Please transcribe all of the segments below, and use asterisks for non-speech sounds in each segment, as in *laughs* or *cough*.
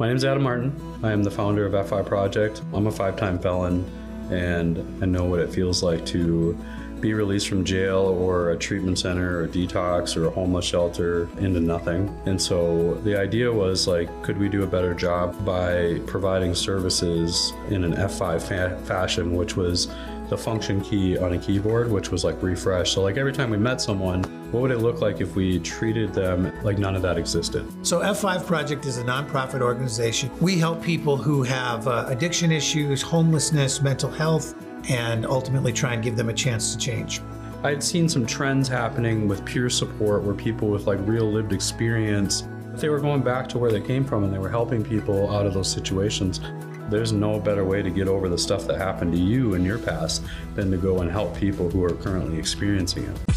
My name is Adam Martin. I am the founder of F5 Project. I'm a five time felon and I know what it feels like to be released from jail or a treatment center or detox or a homeless shelter into nothing. And so the idea was like, could we do a better job by providing services in an F5 fa- fashion, which was the function key on a keyboard, which was like refresh. So like every time we met someone, what would it look like if we treated them like none of that existed? So F5 Project is a nonprofit organization. We help people who have uh, addiction issues, homelessness, mental health, and ultimately try and give them a chance to change. I had seen some trends happening with peer support where people with like real lived experience, they were going back to where they came from and they were helping people out of those situations. There's no better way to get over the stuff that happened to you in your past than to go and help people who are currently experiencing it.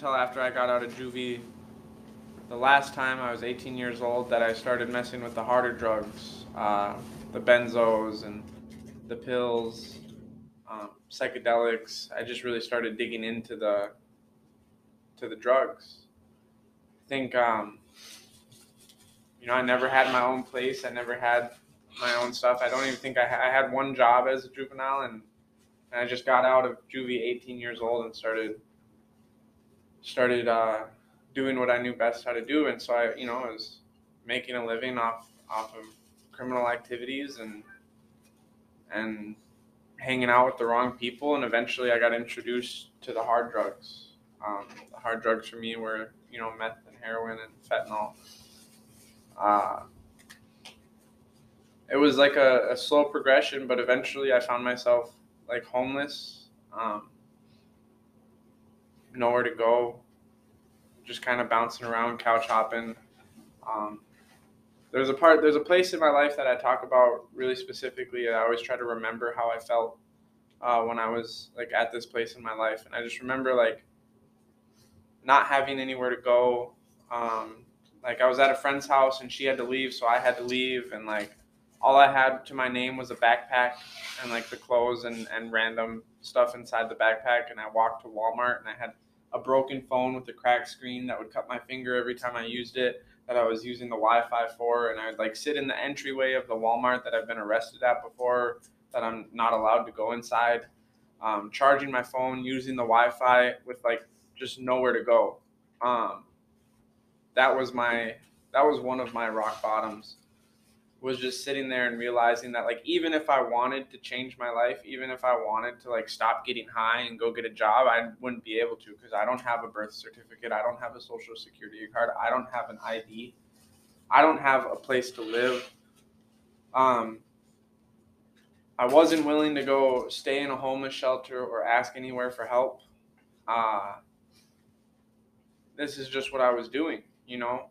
Until after I got out of juvie the last time I was 18 years old that I started messing with the harder drugs, uh, the benzos and the pills, um, psychedelics. I just really started digging into the to the drugs I think, um, you know, I never had my own place. I never had my own stuff. I don't even think I, ha- I had one job as a juvenile, and, and I just got out of juvie 18 years old and started started uh, doing what I knew best how to do. And so I, you know, I was making a living off off of criminal activities and and hanging out with the wrong people. And eventually, I got introduced to the hard drugs. Um, the hard drugs for me were, you know, meth and heroin and fentanyl. Uh, it was like a, a, slow progression, but eventually I found myself like homeless, um, nowhere to go, just kind of bouncing around, couch hopping. Um, there's a part, there's a place in my life that I talk about really specifically. I always try to remember how I felt uh, when I was like at this place in my life, and I just remember like not having anywhere to go, um, like I was at a friend's house and she had to leave, so I had to leave, and like all I had to my name was a backpack and like the clothes and, and random stuff inside the backpack. And I walked to Walmart and I had a broken phone with a cracked screen that would cut my finger every time I used it that I was using the Wi-Fi for. And I'd like sit in the entryway of the Walmart that I've been arrested at before that I'm not allowed to go inside. Um, charging my phone using the Wi-Fi with like just nowhere to go. Um, that was my that was one of my rock bottoms was just sitting there and realizing that like even if I wanted to change my life, even if I wanted to like stop getting high and go get a job, I wouldn't be able to because I don't have a birth certificate, I don't have a social security card, I don't have an ID, I don't have a place to live. Um, I wasn't willing to go stay in a homeless shelter or ask anywhere for help. Uh, this is just what I was doing you know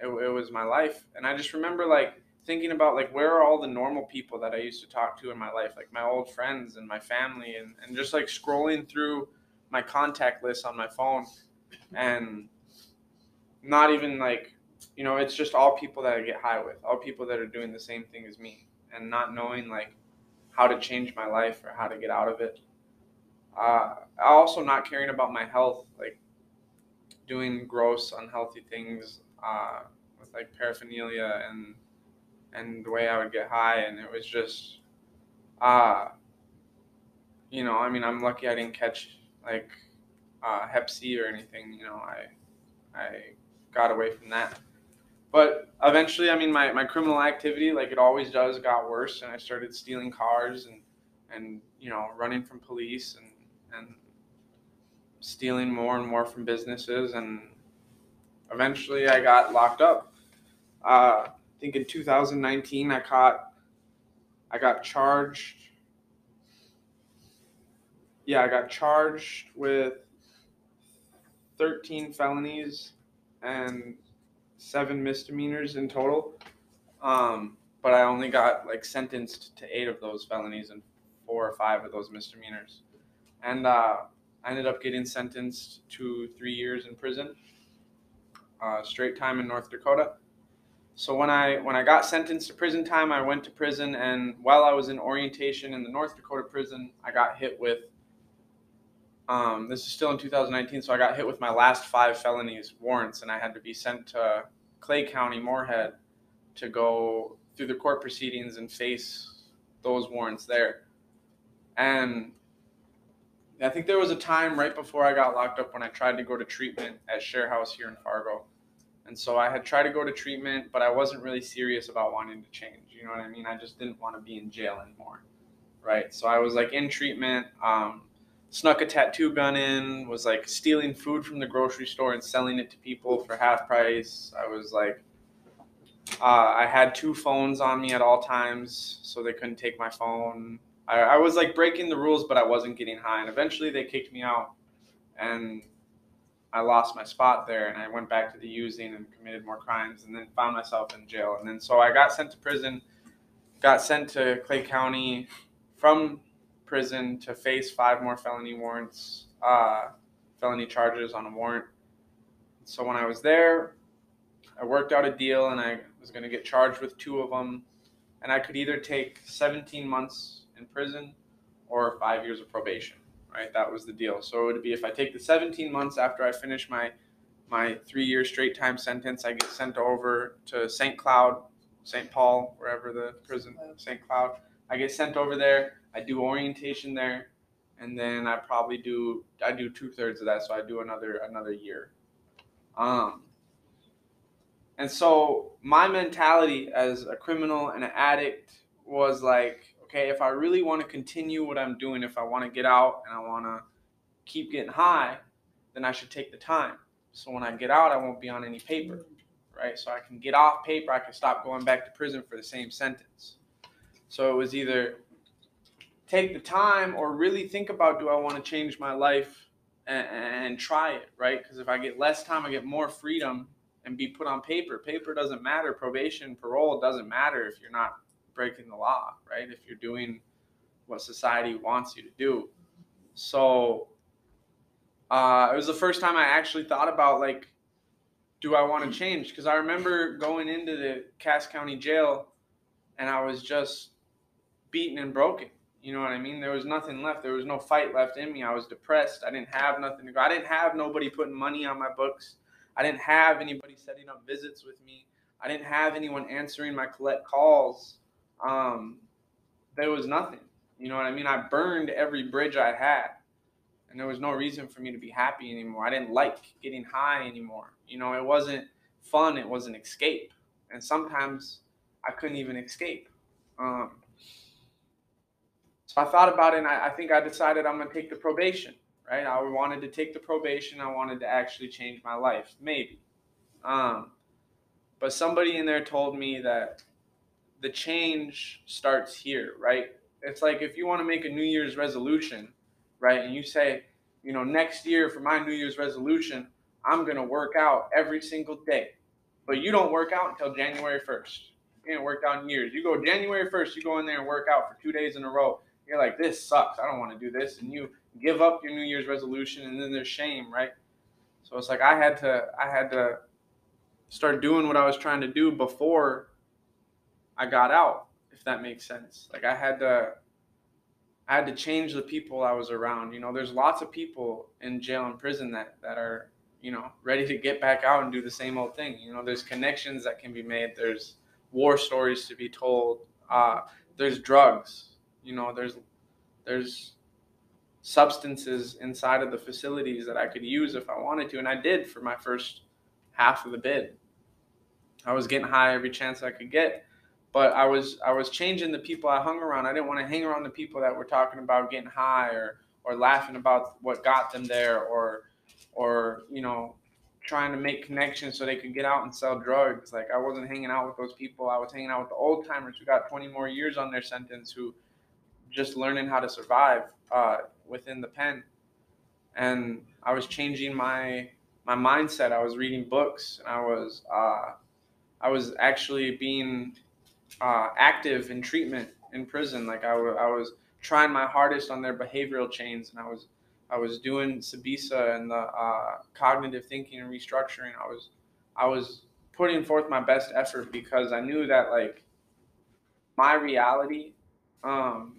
it, it was my life and i just remember like thinking about like where are all the normal people that i used to talk to in my life like my old friends and my family and, and just like scrolling through my contact list on my phone and not even like you know it's just all people that i get high with all people that are doing the same thing as me and not knowing like how to change my life or how to get out of it. Uh, also not caring about my health like doing gross, unhealthy things uh, with like paraphernalia and and the way I would get high, and it was just, uh, you know, I mean, I'm lucky I didn't catch like uh, Hep C or anything. You know, I I got away from that. But eventually, I mean, my, my criminal activity, like it always does, got worse, and I started stealing cars and and you know running from police and and stealing more and more from businesses, and eventually I got locked up. Uh, think in 2019 I caught, I got charged. Yeah, I got charged with 13 felonies and seven misdemeanors in total. Um, but I only got like sentenced to eight of those felonies and four or five of those misdemeanors. And uh, I ended up getting sentenced to three years in prison, uh, straight time in North Dakota. So when I when I got sentenced to prison time, I went to prison, and while I was in orientation in the North Dakota prison, I got hit with Um, this is still in 2019, so I got hit with my last five felonies warrants, and I had to be sent to Clay County, Moorhead, to go through the court proceedings and face those warrants there. And I think there was a time right before I got locked up when I tried to go to treatment at Share House here in Fargo. And so I had tried to go to treatment, but I wasn't really serious about wanting to change. You know what I mean? I just didn't want to be in jail anymore. Right. So I was like in treatment, um, snuck a tattoo gun in, was like stealing food from the grocery store and selling it to people for half price. I was like, uh, I had two phones on me at all times, so they couldn't take my phone. I, I was like breaking the rules, but I wasn't getting high. And eventually they kicked me out. And I lost my spot there and I went back to the using and committed more crimes and then found myself in jail. And then so I got sent to prison, got sent to Clay County from prison to face five more felony warrants, uh, felony charges on a warrant. So when I was there, I worked out a deal and I was going to get charged with two of them. And I could either take 17 months in prison or five years of probation right? That was the deal. So it would be if I take the 17 months after I finish my my three year straight time sentence, I get sent over to St. Cloud, St. Paul, wherever the prison, St. Cloud. I get sent over there. I do orientation there, and then I probably do I do two thirds of that, so I do another another year. Um, and so my mentality as a criminal and an addict was like, okay, if I really want to continue what I'm doing, if I want to get out and I want to keep getting high, then I should take the time. So when I get out, I won't be on any paper, right? So I can get off paper, I can stop going back to prison for the same sentence. So it was either take the time or really think about do I want to change my life and, and try it, right? Because if I get less time, I get more freedom and be put on paper. Paper doesn't matter. Probation, parole doesn't matter if you're not breaking the law, right? If you're doing what society wants you to do. So uh, it was the first time I actually thought about like, do I want to change? Because I remember going into the Cass County Jail, and I was just beaten and broken. You know what I mean? There was nothing left. There was no fight left in me. I was depressed. I didn't have nothing to go. I didn't have nobody putting money on my books. I didn't have anybody setting up visits with me. I didn't have anyone answering my collect calls um, there was nothing. You know what I mean? I burned every bridge I had, and there was no reason for me to be happy anymore. I didn't like getting high anymore. You know, it wasn't fun. It was an escape, and sometimes I couldn't even escape. Um, so I thought about it, and I, I think I decided I'm gonna take the probation. Right? I wanted to take the probation. I wanted to actually change my life, maybe. Um, but somebody in there told me that the change starts here, right? It's like if you want to make a New Year's resolution, right? And you say, you know, next year for my New Year's resolution, I'm going to work out every single day. But you don't work out until January 1st. You ain't worked out in years. You go January 1st, you go in there and work out for two days in a row. You're like, this sucks. I don't want to do this. And you give up your New Year's resolution and then there's shame, right? So it's like I had to I had to start doing what I was trying to do before I got out, if that makes sense. Like I had to I had to change the people I was around. You know, there's lots of people in jail and prison that that are, you know, ready to get back out and do the same old thing. You know, there's connections that can be made. There's war stories to be told. Uh, there's drugs. You know, there's there's substances inside of the facilities that I could use if I wanted to, and I did for my first half of the bid. I was getting high every chance I could get, but I was I was changing the people I hung around. I didn't want to hang around the people that were talking about getting high or or laughing about what got them there or or you know trying to make connections so they could get out and sell drugs. Like I wasn't hanging out with those people. I was hanging out with the old timers who got 20 more years on their sentence who just learning how to survive uh, within the pen. And I was changing my my mindset. I was reading books and I was uh, I was actually being uh, active in treatment in prison. Like I, w- I was trying my hardest on their behavioral chains, and I was I was doing CBISA and the uh, cognitive thinking and restructuring. I was I was putting forth my best effort because I knew that like my reality um,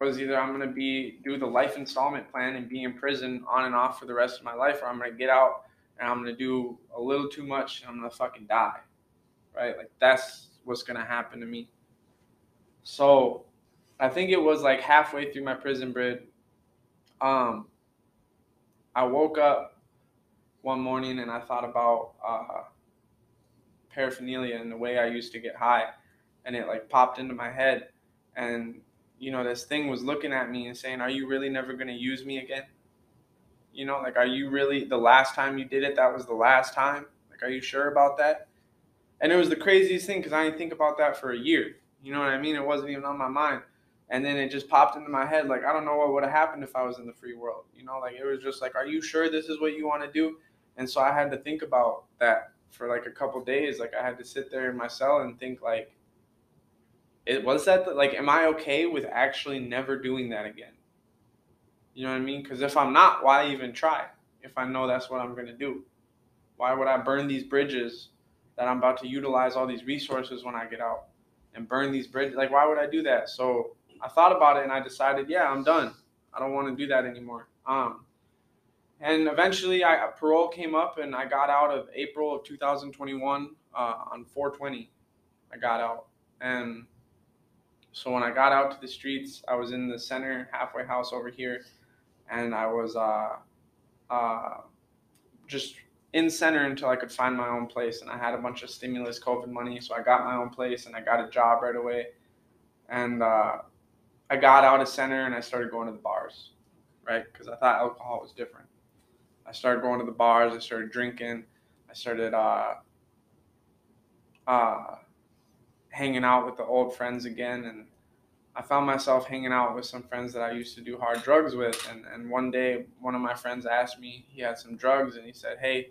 was either I'm gonna be do the life installment plan and be in prison on and off for the rest of my life, or I'm gonna get out and I'm gonna do a little too much and I'm gonna fucking die. Right? Like that's what's gonna happen to me. So I think it was like halfway through my prison bid. Um I woke up one morning and I thought about uh, paraphernalia and the way I used to get high, and it like popped into my head, and you know this thing was looking at me and saying, "Are you really never gonna use me again?" You know, like, are you really the last time you did it? That was the last time. Like, are you sure about that? And it was the craziest thing because I didn't think about that for a year. You know what I mean? It wasn't even on my mind. And then it just popped into my head, like, I don't know what would have happened if I was in the free world. You know, like, it was just like, are you sure this is what you want to do? And so I had to think about that for like a couple days. Like, I had to sit there in my cell and think, like, it was that, the, like, am I okay with actually never doing that again? You know what I mean? Because if I'm not, why even try? If I know that's what I'm going to do, why would I burn these bridges that I'm about to utilize all these resources when I get out and burn these bridges? Like, why would I do that? So I thought about it and I decided, yeah, I'm done. I don't want to do that anymore. Um, and eventually, I parole came up and I got out of April of 2021 uh, on 420. I got out, and so when I got out to the streets, I was in the center halfway house over here, and I was uh, uh, just in center until I could find my own place. And I had a bunch of stimulus COVID money, so I got my own place and I got a job right away. And uh, I got out of center and I started going to the bars, right? Because I thought alcohol was different. I started going to the bars. I started drinking. I started uh, uh, hanging out with the old friends again, and I found myself hanging out with some friends that I used to do hard drugs with. And, and one day, one of my friends asked me, he had some drugs, and he said, "Hey,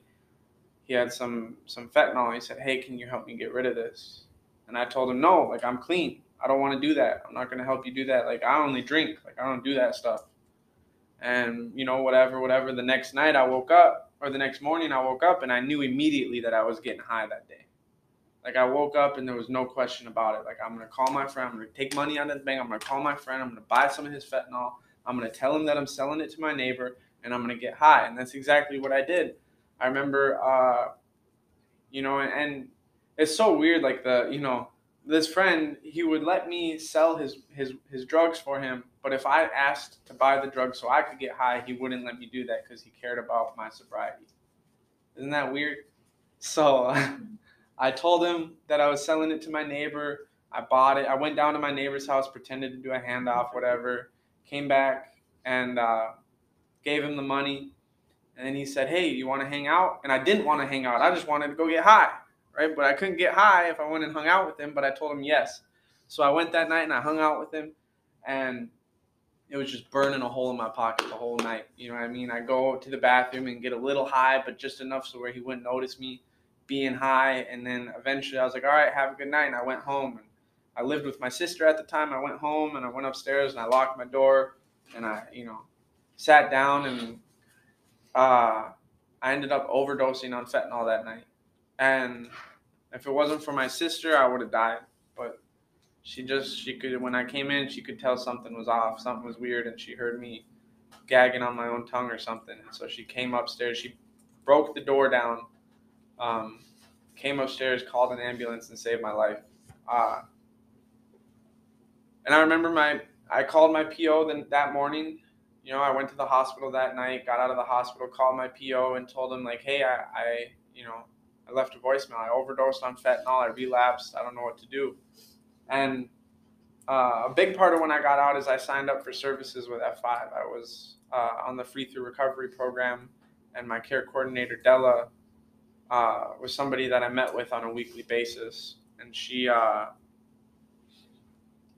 he had some some fentanyl." He said, "Hey, can you help me get rid of this?" And I told him, "No, like I'm clean." I don't want to do that. I'm not going to help you do that. Like, I only drink. Like, I don't do that stuff. And, you know, whatever, whatever. The next night I woke up, or the next morning I woke up, and I knew immediately that I was getting high that day. Like, I woke up and there was no question about it. Like, I'm to call my friend. I'm to take money out of the bank. I'm to call my friend. I'm to buy some of his fentanyl. I'm to tell him that I'm selling it to my neighbor, and I'm to get high. And that's exactly what I did. I remember, uh, you know, and, and it's so weird, like the, you know, this friend he would let me sell his his his drugs for him but if i asked to buy the drugs so i could get high he wouldn't let me do that because he cared about my sobriety isn't that weird so *laughs* i told him that i was selling it to my neighbor i bought it i went down to my neighbor's house pretended to do a handoff whatever came back and uh, gave him the money and then he said hey you want to hang out and i didn't want to hang out i just wanted to go get high right? But I couldn't get high if I went and hung out with him, but I told him yes. So I went that night and I hung out with him and it was just burning a hole in my pocket the whole night. You know what I mean? I go to the bathroom and get a little high, but just enough so where he wouldn't notice me being high. And then eventually I was like, all right, have a good night. And I went home and I lived with my sister at the time. I went home and I went upstairs and I locked my door and I, you know, sat down and uh, I ended up overdosing on fentanyl that night. And if it wasn't for my sister, I would have died. But she just she could when I came in, she could tell something was off, something was weird, and she heard me gagging on my own tongue or something. And so she came upstairs. She broke the door down, um, came upstairs, called an ambulance, and saved my life. Uh, and I remember my I called my PO then that morning. You know, I went to the hospital that night, got out of the hospital, called my PO, and told him like, hey, I, I you know, I left a voicemail. I overdosed on fentanyl. I relapsed. I don't know what to do. And uh, a big part of when I got out is I signed up for services with F5. I was uh, on the free through recovery program, and my care coordinator Della uh, was somebody that I met with on a weekly basis, and she uh,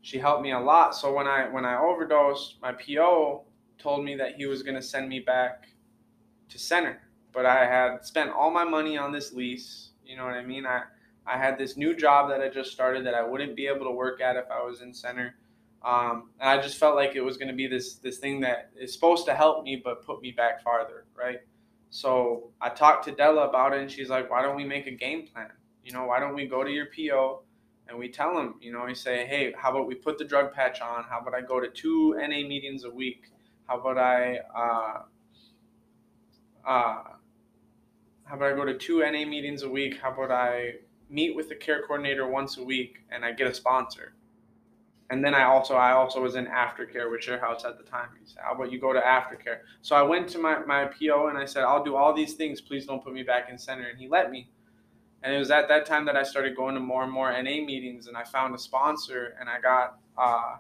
she helped me a lot. So when I when I overdosed, my PO told me that he was going to send me back to center but I had spent all my money on this lease. You know what I mean? I I had this new job that I just started that I wouldn't be able to work at if I was in center. Um, and I just felt like it was going to be this this thing that is supposed to help me but put me back farther, right? So I talked to Della about it, and she's like, "Why don't we make a game plan? You know, why don't we go to your PO and we tell them, you know, we say, hey, how about we put the drug patch on? How about I go to two NA meetings a week? How about I, uh, uh, how about I go to two NA meetings a week? How about I meet with the care coordinator once a week and I get a sponsor? And then I also I also was in aftercare with Share House at the time. He said, How about you go to aftercare? So I went to my, my PO and I said, I'll do all these things. Please don't put me back in center. And he let me. And it was at that time that I started going to more and more NA meetings, and I found a sponsor, and I got uh,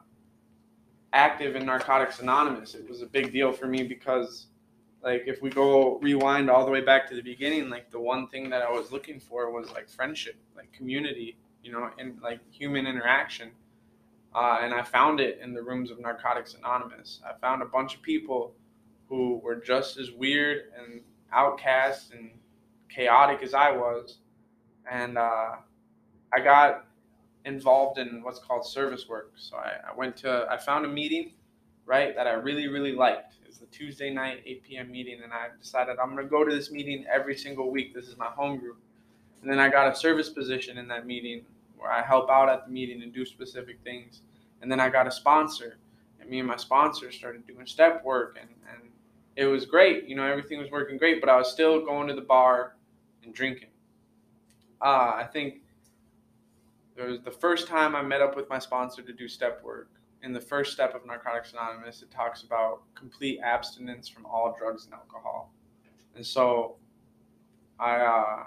active in Narcotics Anonymous. It was a big deal for me because, like, if we go rewind all the way back to the beginning, like the one thing that I was looking for was like friendship, like community, you know, and like human interaction. Uh, and I found it in the rooms of Narcotics Anonymous. I found a bunch of people who were just as weird and outcast and chaotic as I was and uh, I got involved in what's called service work. So I, I, went to, I found a meeting, right, that I really, really liked. It was the Tuesday night, 8 p.m. meeting, and I decided I'm going to go to this meeting every single week. This is my home group. And then I got a service position in that meeting where I help out at the meeting and do specific things. And then I got a sponsor, and me and my sponsor started doing step work, and, and it was great. You know, everything was working great, but I was still going to the bar and drinking uh, I think it was the first time I met up with my sponsor to do step work. In the first step of Narcotics Anonymous, it talks about complete abstinence from all drugs and alcohol. And so I uh,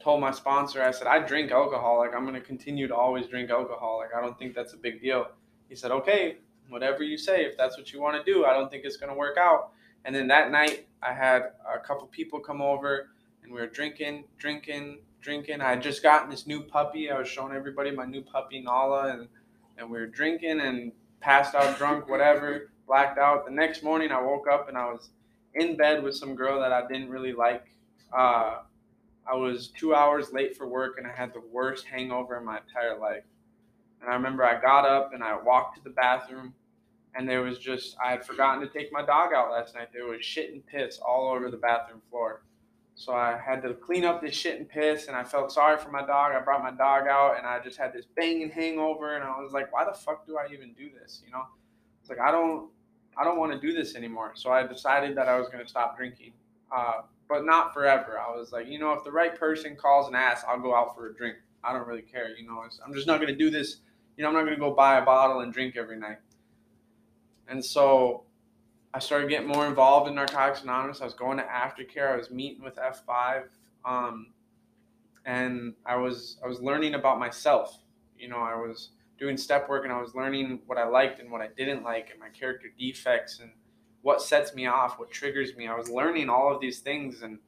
told my sponsor, I said, I drink alcohol. Like, I'm going to continue to always drink alcohol. Like, I don't think that's a big deal. He said, okay, whatever you say, if that's what you want to do, I don't think it's going to work out. And then that night, I had a couple people come over and we were drinking, drinking, drinking. I had just gotten this new puppy. I was showing everybody my new puppy Nala, and and we were drinking and passed out drunk, whatever, blacked out. The next morning, I woke up and I was in bed with some girl that I didn't really like. Uh, I was two hours late for work and I had the worst hangover in my entire life. And I remember I got up and I walked to the bathroom and there was just, I had forgotten to take my dog out last night. There was shit and piss all over the bathroom floor. So I had to clean up this shit and piss, and I felt sorry for my dog. I brought my dog out, and I just had this banging hangover, and I was like, why the fuck do I even do this? You know, it's like I don't, I don't want to do this anymore. So I decided that I was going to stop drinking, uh, but not forever. I was like, you know, if the right person calls and asks, I'll go out for a drink. I don't really care. You know, I'm just not going to do this. You know, I'm not going to go buy a bottle and drink every night. And so I started getting more involved in Narcotics Anonymous. I was going to aftercare. I was meeting with F5, um, and I was I was learning about myself. You know, I was doing step work, and I was learning what I liked and what I didn't like, and my character defects, and what sets me off, what triggers me. I was learning all of these things, and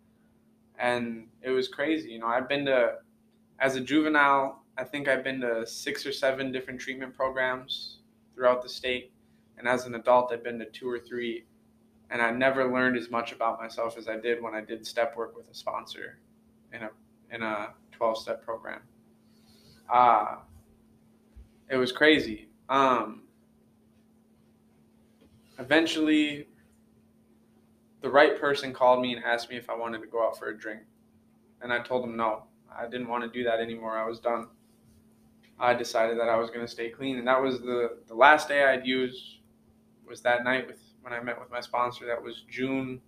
and it was crazy. You know, I've been to as a juvenile. I think I've been to six or seven different treatment programs throughout the state and as an adult, I've been to two or three, and I never learned as much about myself as I did when I did step work with a sponsor in a in a 12 step program. Uh, it was crazy. Um, eventually, the right person called me and asked me if I wanted to go out for a drink. And I told them no. I didn't want to do that anymore. I was done. I decided that I was going to stay clean. And that was the, the last day I'd use was that night with when I met with my sponsor. That was June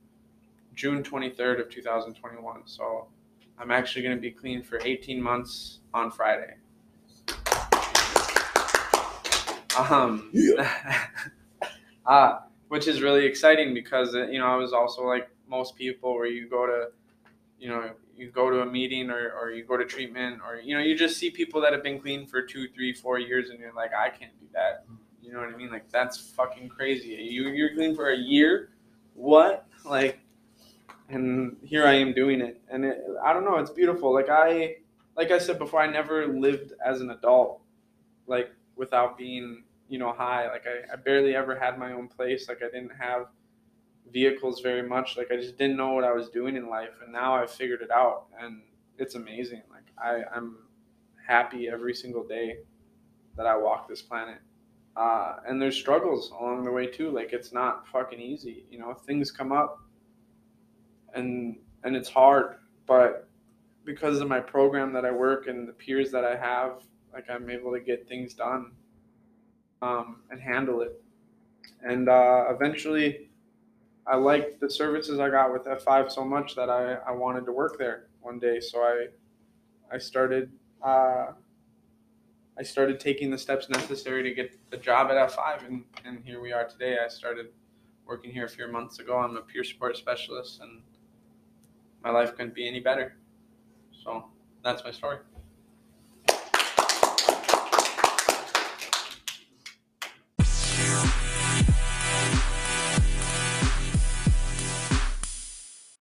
June 23rd of 2021. So I'm actually going to be clean for 18 months on Friday. Um, yeah. *laughs* uh, which is really exciting because uh, you know I was also like most people where you go to, you know, you go to a meeting or, or you go to treatment or you know you just see people that have been clean for two, three, four years and you're like I can't do that. You know what I mean? Like that's fucking crazy. You you're clean for a year? What? Like, and here I am doing it, and it, I don't know. It's beautiful. Like I, like I said before, I never lived as an adult, like without being you know high. Like I, I barely ever had my own place. Like I didn't have vehicles very much. Like I just didn't know what I was doing in life, and now I've figured it out, and it's amazing. Like I, I'm happy every single day that I walk this planet. Uh, and there's struggles along the way too. Like it's not fucking easy. You know, things come up, and and it's hard. But because of my program that I work and the peers that I have, like I'm able to get things done um, and handle it. And uh, eventually, I liked the services I got with F5 so much that I, I wanted to work there one day. So I I started uh, I started taking the steps necessary to get the job at F5, and, and here we are today. I started working here a few months ago. I'm a peer support specialist, and my life couldn't be any better. So that's my story.